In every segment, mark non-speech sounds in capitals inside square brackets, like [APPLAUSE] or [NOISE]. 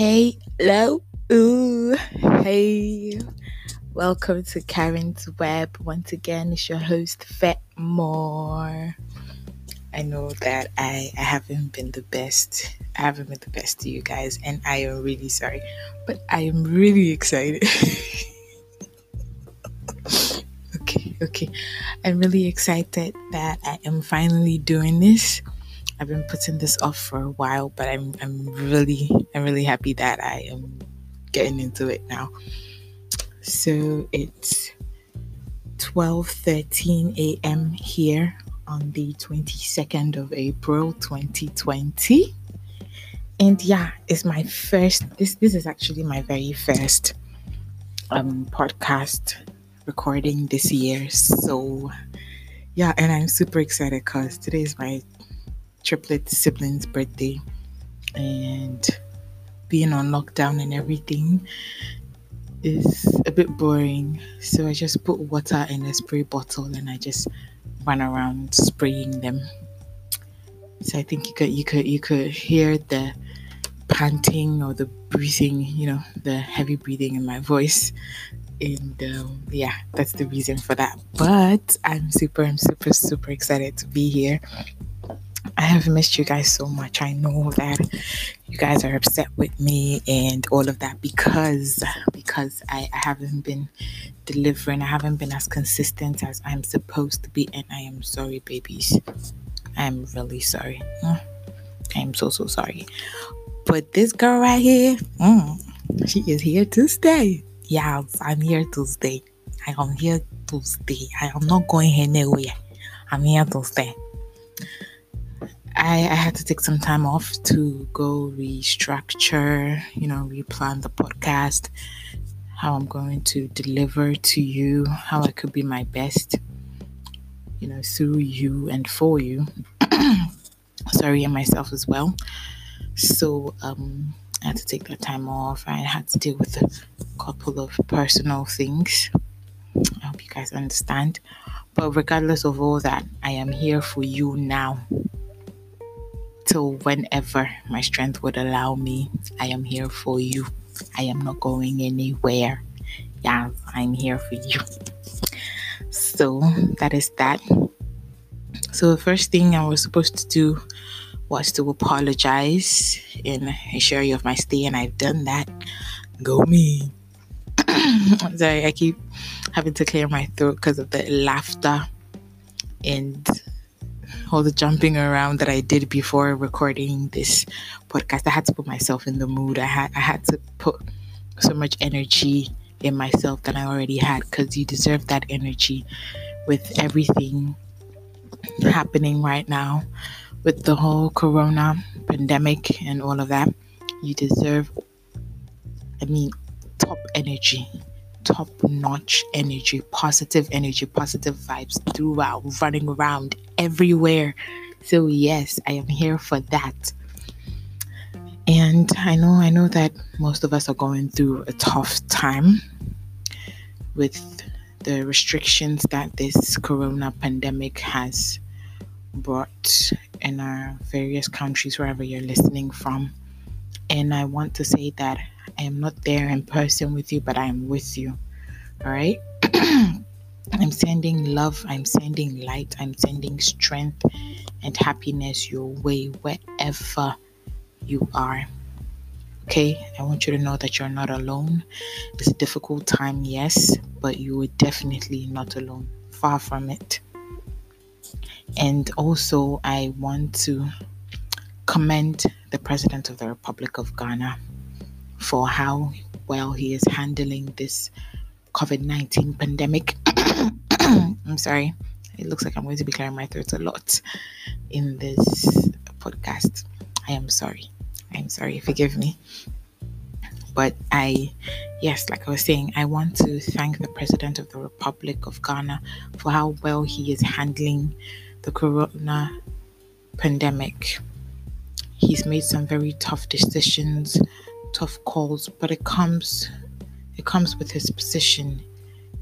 Hey, hello, ooh, hey. Welcome to Karen's Web. Once again, it's your host, Fet More. I know that I, I haven't been the best. I haven't been the best to you guys, and I am really sorry. But I am really excited. [LAUGHS] okay, okay. I'm really excited that I am finally doing this. I've been putting this off for a while, but I'm I'm really I'm really happy that I am getting into it now. So it's 12:13 a.m. here on the 22nd of April 2020. And yeah, it's my first this this is actually my very first um podcast recording this year. So yeah, and I'm super excited cuz today is my triplet siblings' birthday and being on lockdown and everything is a bit boring. So I just put water in a spray bottle and I just run around spraying them. So I think you could you could you could hear the panting or the breathing, you know, the heavy breathing in my voice. And um, yeah, that's the reason for that. But I'm super, I'm super, super excited to be here I have missed you guys so much. I know that you guys are upset with me and all of that because because I, I haven't been delivering. I haven't been as consistent as I'm supposed to be, and I am sorry, babies. I'm really sorry. Mm. I am so so sorry. But this girl right here, mm, she is here to stay. Yes, I'm here to stay. I am here to stay. I am not going anywhere. I'm here to stay. I, I had to take some time off to go restructure, you know, replan the podcast, how I'm going to deliver to you, how I could be my best, you know, through you and for you. [CLEARS THROAT] Sorry, and myself as well. So, um, I had to take that time off. I had to deal with a couple of personal things. I hope you guys understand. But regardless of all that, I am here for you now till whenever my strength would allow me. I am here for you. I am not going anywhere. Yeah, I'm here for you. So that is that. So the first thing I was supposed to do was to apologize and assure you of my stay, and I've done that. Go me. [COUGHS] Sorry, I keep having to clear my throat because of the laughter and all the jumping around that I did before recording this podcast. I had to put myself in the mood. I had I had to put so much energy in myself that I already had because you deserve that energy with everything happening right now with the whole corona pandemic and all of that. You deserve I mean top energy top notch energy, positive energy, positive vibes throughout, running around everywhere. So, yes, I am here for that. And I know, I know that most of us are going through a tough time with the restrictions that this corona pandemic has brought in our various countries, wherever you're listening from. And I want to say that I am not there in person with you, but I am with you. All right. [CLEARS THROAT] I'm sending love, I'm sending light, I'm sending strength and happiness your way wherever you are. Okay, I want you to know that you're not alone. It's a difficult time, yes, but you are definitely not alone. Far from it. And also, I want to commend the President of the Republic of Ghana for how well he is handling this COVID 19 pandemic. [COUGHS] I'm sorry. It looks like I'm going to be clearing my throat a lot in this podcast. I am sorry. I am sorry. Forgive me. But I, yes, like I was saying, I want to thank the President of the Republic of Ghana for how well he is handling the corona pandemic. He's made some very tough decisions tough calls, but it comes it comes with his position.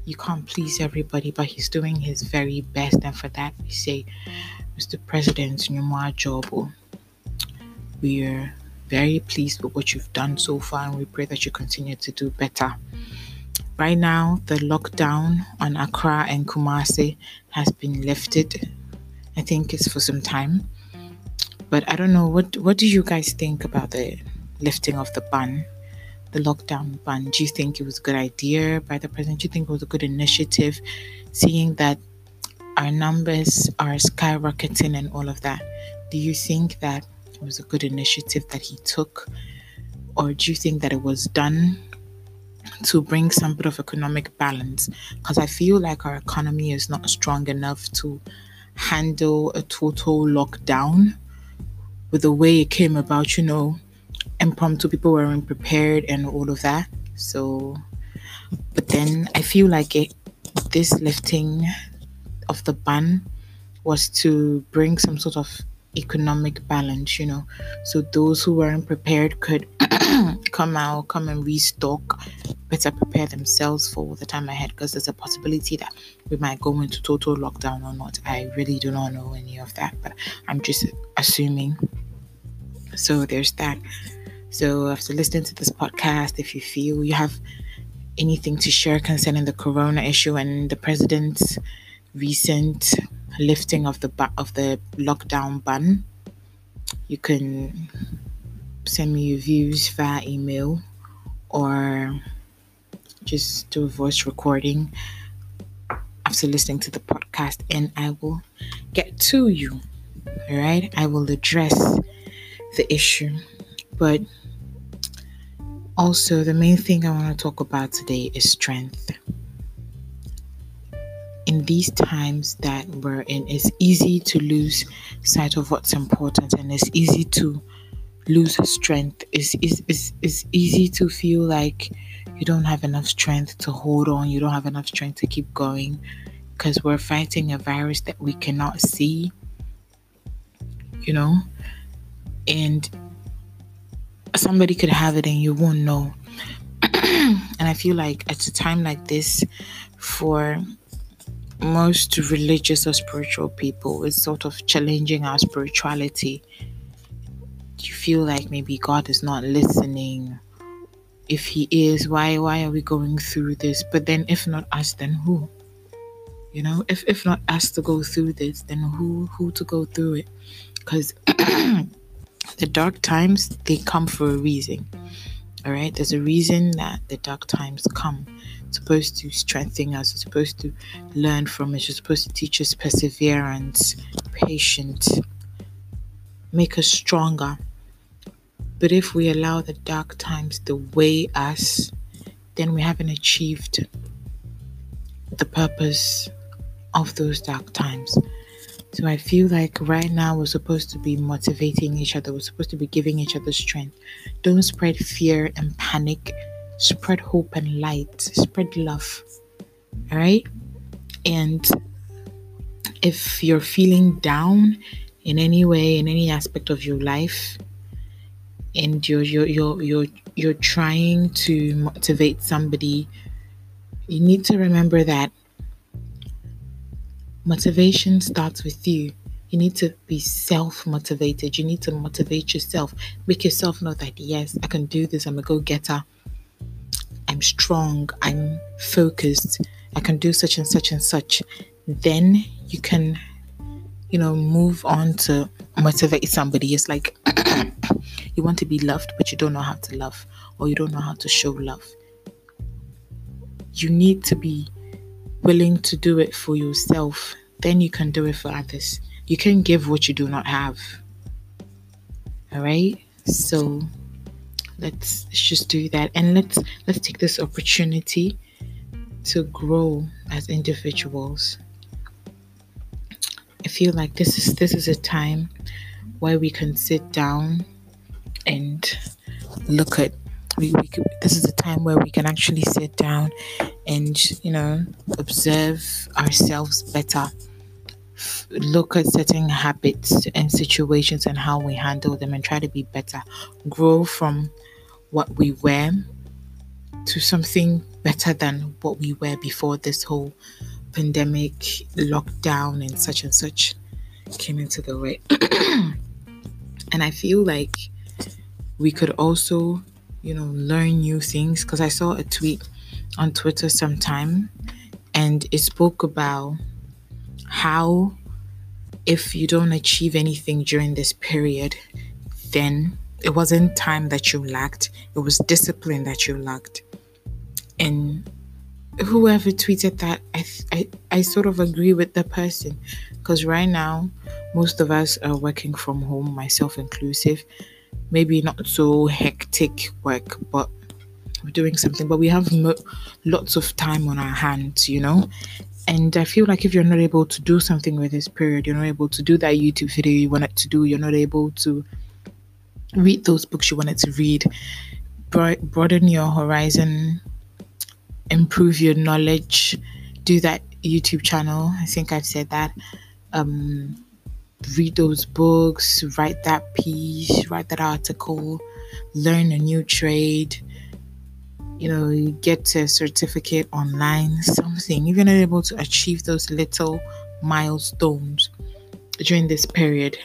You can't please everybody, but he's doing his very best, and for that we say, Mr. President, Nyuma Jobo, oh. we are very pleased with what you've done so far, and we pray that you continue to do better. Right now, the lockdown on Accra and Kumasi has been lifted. I think it's for some time. But I don't know what what do you guys think about the lifting of the ban, the lockdown ban? Do you think it was a good idea by the president? Do you think it was a good initiative, seeing that our numbers are skyrocketing and all of that? Do you think that it was a good initiative that he took, or do you think that it was done to bring some bit of economic balance? Because I feel like our economy is not strong enough to handle a total lockdown with the way it came about, you know, impromptu people weren't prepared and all of that. So, but then I feel like it, this lifting of the ban was to bring some sort of economic balance, you know, so those who weren't prepared could [CLEARS THROAT] come out, come and restock, better prepare themselves for the time ahead because there's a possibility that we might go into total lockdown or not. I really do not know any of that, but I'm just assuming. So there's that. So after listening to this podcast, if you feel you have anything to share concerning the corona issue and the president's recent lifting of the of the lockdown ban, you can send me your views via email or just do a voice recording after listening to the podcast and I will get to you. All right, I will address the issue, but also the main thing I want to talk about today is strength. In these times that we're in, it's easy to lose sight of what's important and it's easy to lose strength. It's, it's, it's, it's easy to feel like you don't have enough strength to hold on, you don't have enough strength to keep going because we're fighting a virus that we cannot see, you know, and somebody could have it and you won't know. [CLEARS THROAT] and I feel like at a time like this, for most religious or spiritual people, it's sort of challenging our spirituality. You feel like maybe God is not listening if he is why why are we going through this but then if not us then who you know if if not us to go through this then who who to go through it because [CLEARS THROAT] the dark times they come for a reason all right? There's a reason that the dark times come. It's supposed to strengthen us. It's supposed to learn from us. It's supposed to teach us perseverance patience make us stronger. But if we allow the dark times to weigh us, then we haven't achieved the purpose of those dark times. So I feel like right now we're supposed to be motivating each other, we're supposed to be giving each other strength. Don't spread fear and panic, spread hope and light, spread love. All right? And if you're feeling down in any way, in any aspect of your life, and you're you're you're you're, you're trying to motivate somebody you need to remember that motivation starts with you. You need to be self motivated you need to motivate yourself. Make yourself know that yes i can do this. I'm a go-getter. I'm strong. I'm focused. I can do such and such and such. Then you can you know move on to motivate somebody. It's like [CLEARS THROAT] you want to be loved, but you don't know how to love, or you don't know how to show love. You need to be willing to do it for yourself, then you can do it for others. You can give what you do not have. All right? So let's, let's just do that and let's let's take this opportunity to grow as individuals. I feel like this is this is a time where we can sit down and look at we, we this is a time where we can actually sit down and you know observe ourselves better look at certain habits and situations and how we handle them and try to be better grow from what we were to something better than what we were before this whole pandemic lockdown and such and such came into the way [CLEARS THROAT] and i feel like we could also, you know, learn new things. Because I saw a tweet on Twitter sometime and it spoke about how if you don't achieve anything during this period, then it wasn't time that you lacked, it was discipline that you lacked. And whoever tweeted that, I, I, I sort of agree with the person because right now, most of us are working from home, myself inclusive. Maybe not so hectic work, but we're doing something, but we have mo- lots of time on our hands, you know. And I feel like if you're not able to do something with this period, you're not able to do that YouTube video you wanted to do, you're not able to read those books you wanted to read, broaden your horizon, improve your knowledge, do that YouTube channel. I think I've said that. Um, read those books, write that piece, write that article, learn a new trade, you know, you get a certificate online, something. If you're not able to achieve those little milestones during this period,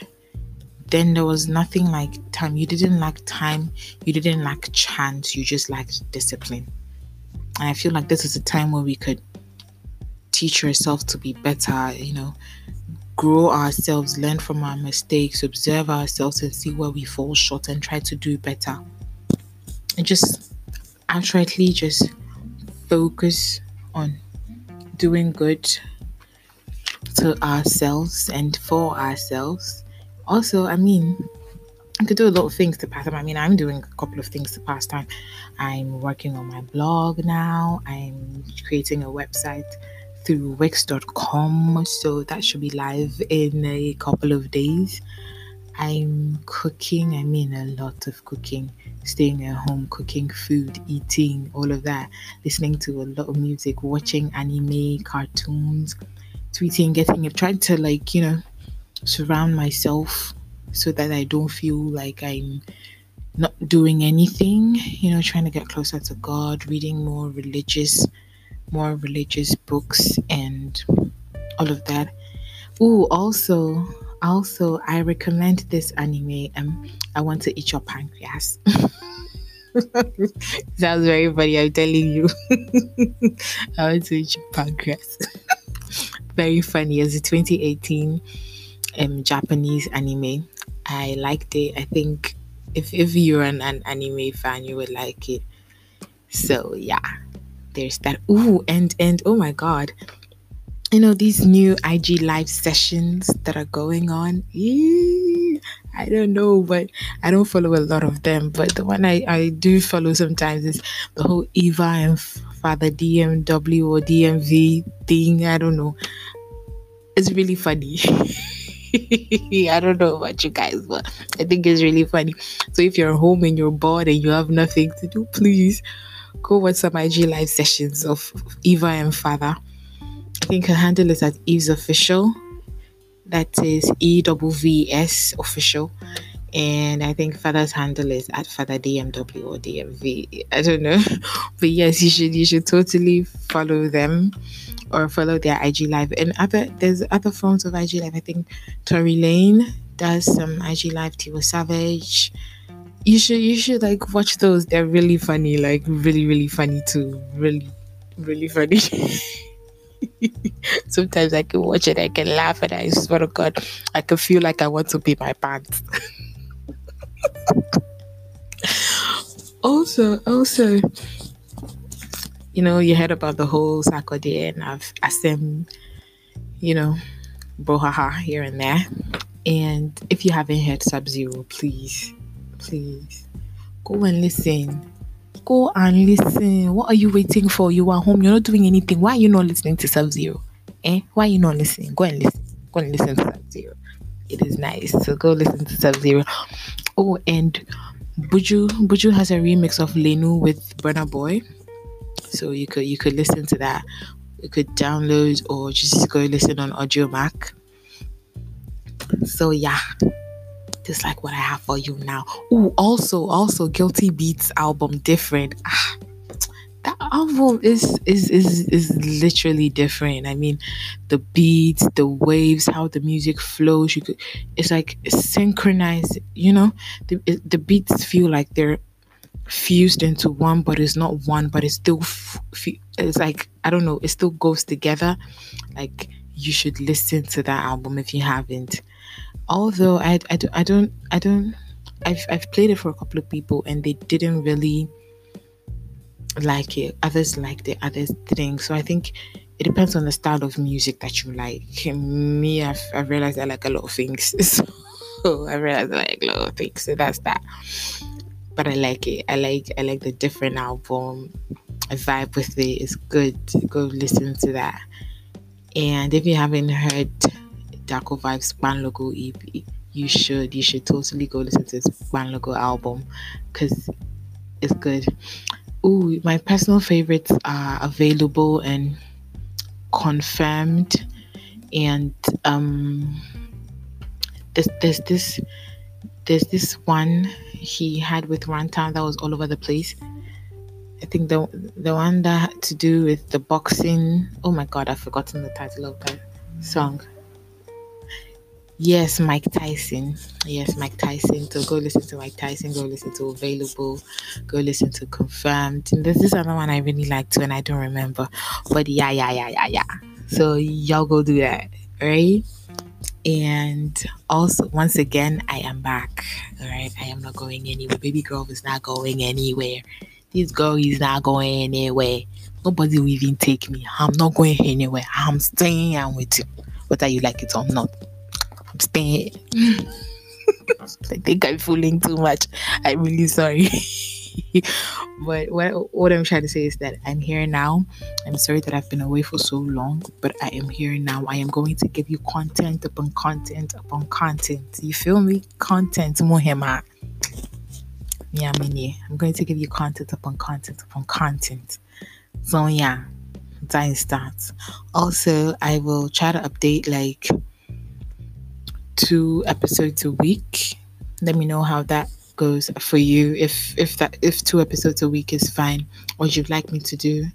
then there was nothing like time. You didn't lack time, you didn't lack chance, you just lacked discipline. And I feel like this is a time where we could teach yourself to be better, you know, grow ourselves, learn from our mistakes, observe ourselves, and see where we fall short and try to do better. And just outrightly just focus on doing good to ourselves and for ourselves. Also, I mean, I could do a lot of things to pass time. I mean, I'm doing a couple of things to pass time. I'm working on my blog now. I'm creating a website through wix.com, so that should be live in a couple of days. I'm cooking, I mean, a lot of cooking staying at home, cooking food, eating, all of that, listening to a lot of music, watching anime, cartoons, tweeting, getting it, trying to like, you know, surround myself so that I don't feel like I'm not doing anything, you know, trying to get closer to God, reading more religious, more religious books and all of that. Oh, also, also I recommend this anime. Um, I want to eat your pancreas. [LAUGHS] Sounds very funny, I'm telling you. [LAUGHS] I want to eat your pancreas. [LAUGHS] very funny. It's a 2018 um, Japanese anime. I liked it. I think if, if you're an, an anime fan, you would like it. So yeah, there's that. Ooh, and and oh my god, you know these new IG live sessions that are going on. Eh, I don't know, but I don't follow a lot of them. But the one I, I do follow sometimes is the whole Eva and Father DMW or DMV thing. I don't know. It's really funny. [LAUGHS] I don't know about you guys, but I think it's really funny. So if you're home and you're bored and you have nothing to do, please go watch some IG live sessions of Eva and Father. Think her handle is at Eve's Official that is EWVS official. And I think Father's handle is at Father DMW or DMV. I don't know. [LAUGHS] But yes, you should you should totally follow them or follow their IG live. And other there's other forms of IG live. I think Tory Lanez does some IG live, Tiwa Savage. You should you should like watch those. They're really funny, like really, really funny too. Really, really funny. [LAUGHS] [LAUGHS] Sometimes I can watch it, I can laugh, and I swear to God, I can feel like I want to pee my pants. [LAUGHS] also, also, you know, you heard about the whole Sarkodie and I've Asem, you know, brouhaha here and there. And if you haven't heard Sub Zero, please, please go and listen Go and listen. What are you waiting for? You are home. You're not doing anything. Why are you not listening to Sub Zero? Eh? Why are you not listening? Go and listen. Go and listen to Sub Zero. It is nice. So go listen to Sub Zero. Oh, and Buju Buju has a remix of Lenu with Burna Boy. So you could you could listen to that. You could download or just go listen on Audiomack. So yeah, just like what I have for you now. Oh, also, also, GuiltyBeatz album different. Ah, that album is is is is literally different. I mean, the beats, the waves, how the music flows. You could, it's like synchronized. You know, the the beats feel like they're fused into one, but it's not one, but it's still. F- f- it's like I don't know. It still goes together. Like you should listen to that album if you haven't. Although I I, I don't I don't I've I've played it for a couple of people and they didn't really like it. Others liked it, others didn't. So I think it depends on the style of music that you like. [LAUGHS] Me, I've, I've realized I like a lot of things. [LAUGHS] So I realized I like a lot of things. So that's that. But I like it. I like I like the different album. I vibe with it. It's good. Go listen to that. And if you haven't heard Darkovibes Ban Logo EP, you should. You should totally go listen to this Ban Logo album because it's good. Ooh, my personal favorites are available and confirmed. And um there's there's this there's this one he had with Runtown that was all over the place. I think the the one that had to do with the boxing. Oh my god, I've forgotten the title of that song. Yes, Mike Tyson. Yes, Mike Tyson. So go listen to Mike Tyson. Go listen to Available. Go listen to Confirmed. And there's this other one I really like too, and I don't remember. But yeah, yeah, yeah, yeah, yeah. So y'all go do that, right? And also, once again, I am back. All right, I am not going anywhere. Baby girl is not going anywhere. This girl is not going anywhere. Nobody will even take me. I'm not going anywhere. I'm staying and with you, whether you like it or not. I think I'm fooling too much. I'm really sorry. [LAUGHS] but what what I'm trying to say is that I'm here now. I'm sorry that I've been away for so long, but I am here now. I am going to give you content upon content upon content. You feel me? Content mohema. Yeah, I'm going to give you content upon content upon content. So yeah, time starts. Also, I will try to update like two episodes a week. Let me know how that goes for you. If if that if two episodes a week is fine, or you'd like me to do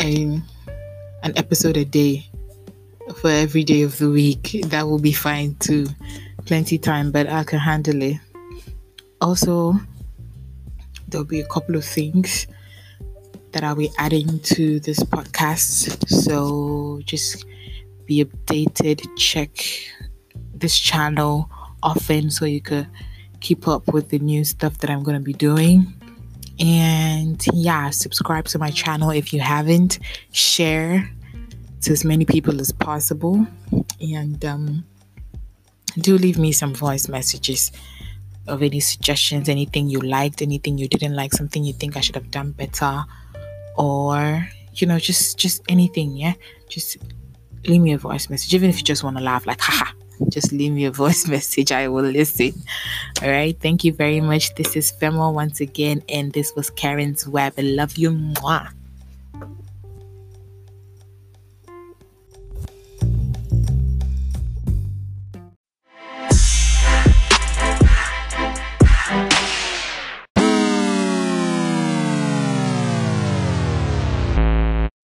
a an episode a day for every day of the week, that will be fine too. Plenty time, but I can handle it. Also, there'll be a couple of things that I'll be adding to this podcast. So just be updated, check this channel often so you could keep up with the new stuff that I'm going to be doing. And yeah, subscribe to my channel if you haven't. Share to as many people as possible. And um, do leave me some voice messages of any suggestions, anything you liked, anything you didn't like, something you think I should have done better, or you know, just just anything, yeah. Just leave me a voice message, even if you just want to laugh, like haha just leave me a voice [LAUGHS] message. I will listen. All right. Thank you very much. This is Femo once again, and this was Karen's Web. I love you. Mwah.